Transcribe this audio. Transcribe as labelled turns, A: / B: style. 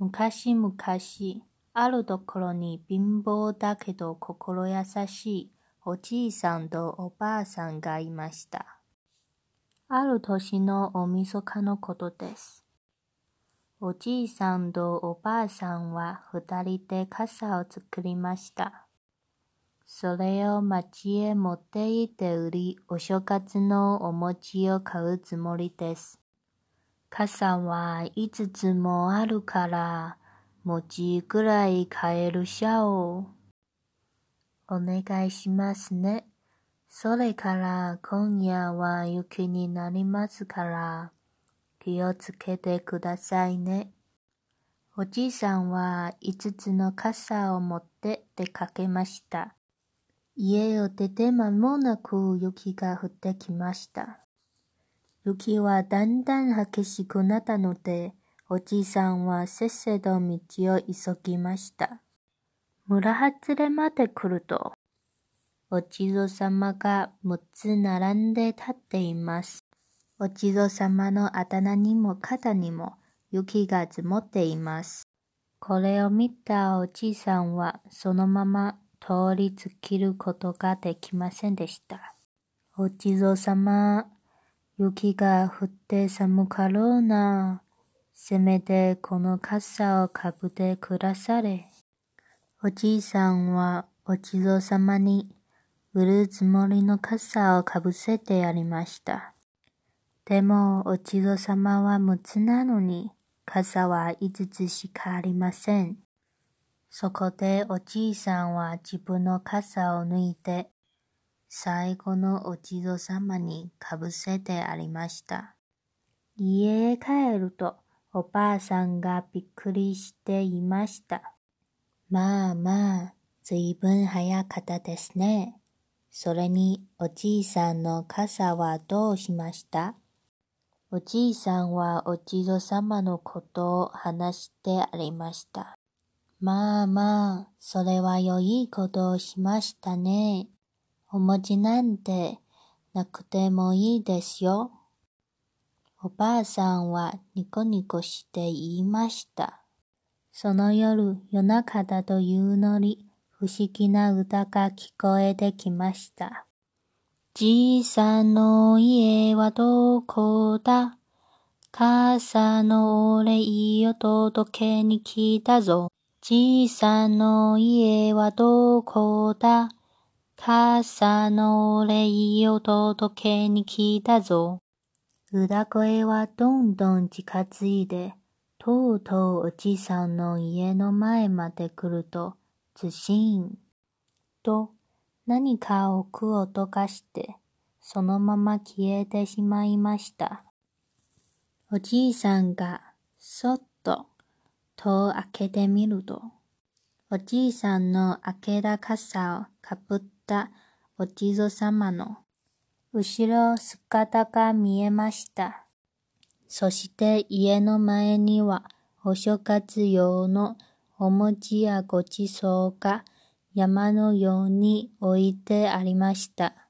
A: 昔々、あるところに貧乏だけど心優しいおじいさんとおばあさんがいました。ある年の大晦日のことです。おじいさんとおばあさんは二人で傘を作りました。それを町へ持って行って売り、お正月のお餅を買うつもりです。傘は五つつもあるから、餅ぐらい買えるしゃお。お願いしますね。それから今夜は雪になりますから、気をつけてくださいね。おじいさんは五つの傘を持って出かけました。家を出て間もなく雪が降ってきました。雪はだんだん激しくなったので、おじいさんはせっせと道を急ぎました。村外れまで来ると、お地蔵様が六つ並んで立っています。お地蔵様の頭にも肩にも雪が積もっています。これを見たおじいさんはそのまま通り過ぎることができませんでした。お地蔵様、雪が降って寒かろうな。せめてこの傘をかぶってくだされ。おじいさんはお地蔵様に売るつもりの傘をかぶせてやりました。でもお地蔵様は六つなのに、傘は五つしかありません。そこでおじいさんは自分の傘を抜いて、最後のお地蔵様にかぶせてありました。家へ帰ると、おばあさんがびっくりしていました。まあまあ、ずいぶん早かったですね。それに、おじいさんの傘はどうしました？おじいさんはお地蔵様のことを話してありました。まあまあ、それは良いことをしましたね。お餅なんてなくてもいいですよ。おばあさんはニコニコして言いました。その夜、夜中だというのに、不思議な歌が聞こえてきました。じいさんの家はどこだ？傘のお礼を届けに来たぞ。じいさんの家はどこだ？傘のお礼を届けに来たぞ。裏声はどんどん近づいて、とうとうおじさんの家の前まで来ると、ズシーンと何かを置く音がして、そのまま消えてしまいました。おじいさんがそっと戸を開けてみると、おじいさんの明けた傘をかぶったお地蔵様の後ろ姿が見えました。そして家の前にはお正月用のお餅やごちそうが山のように置いてありました。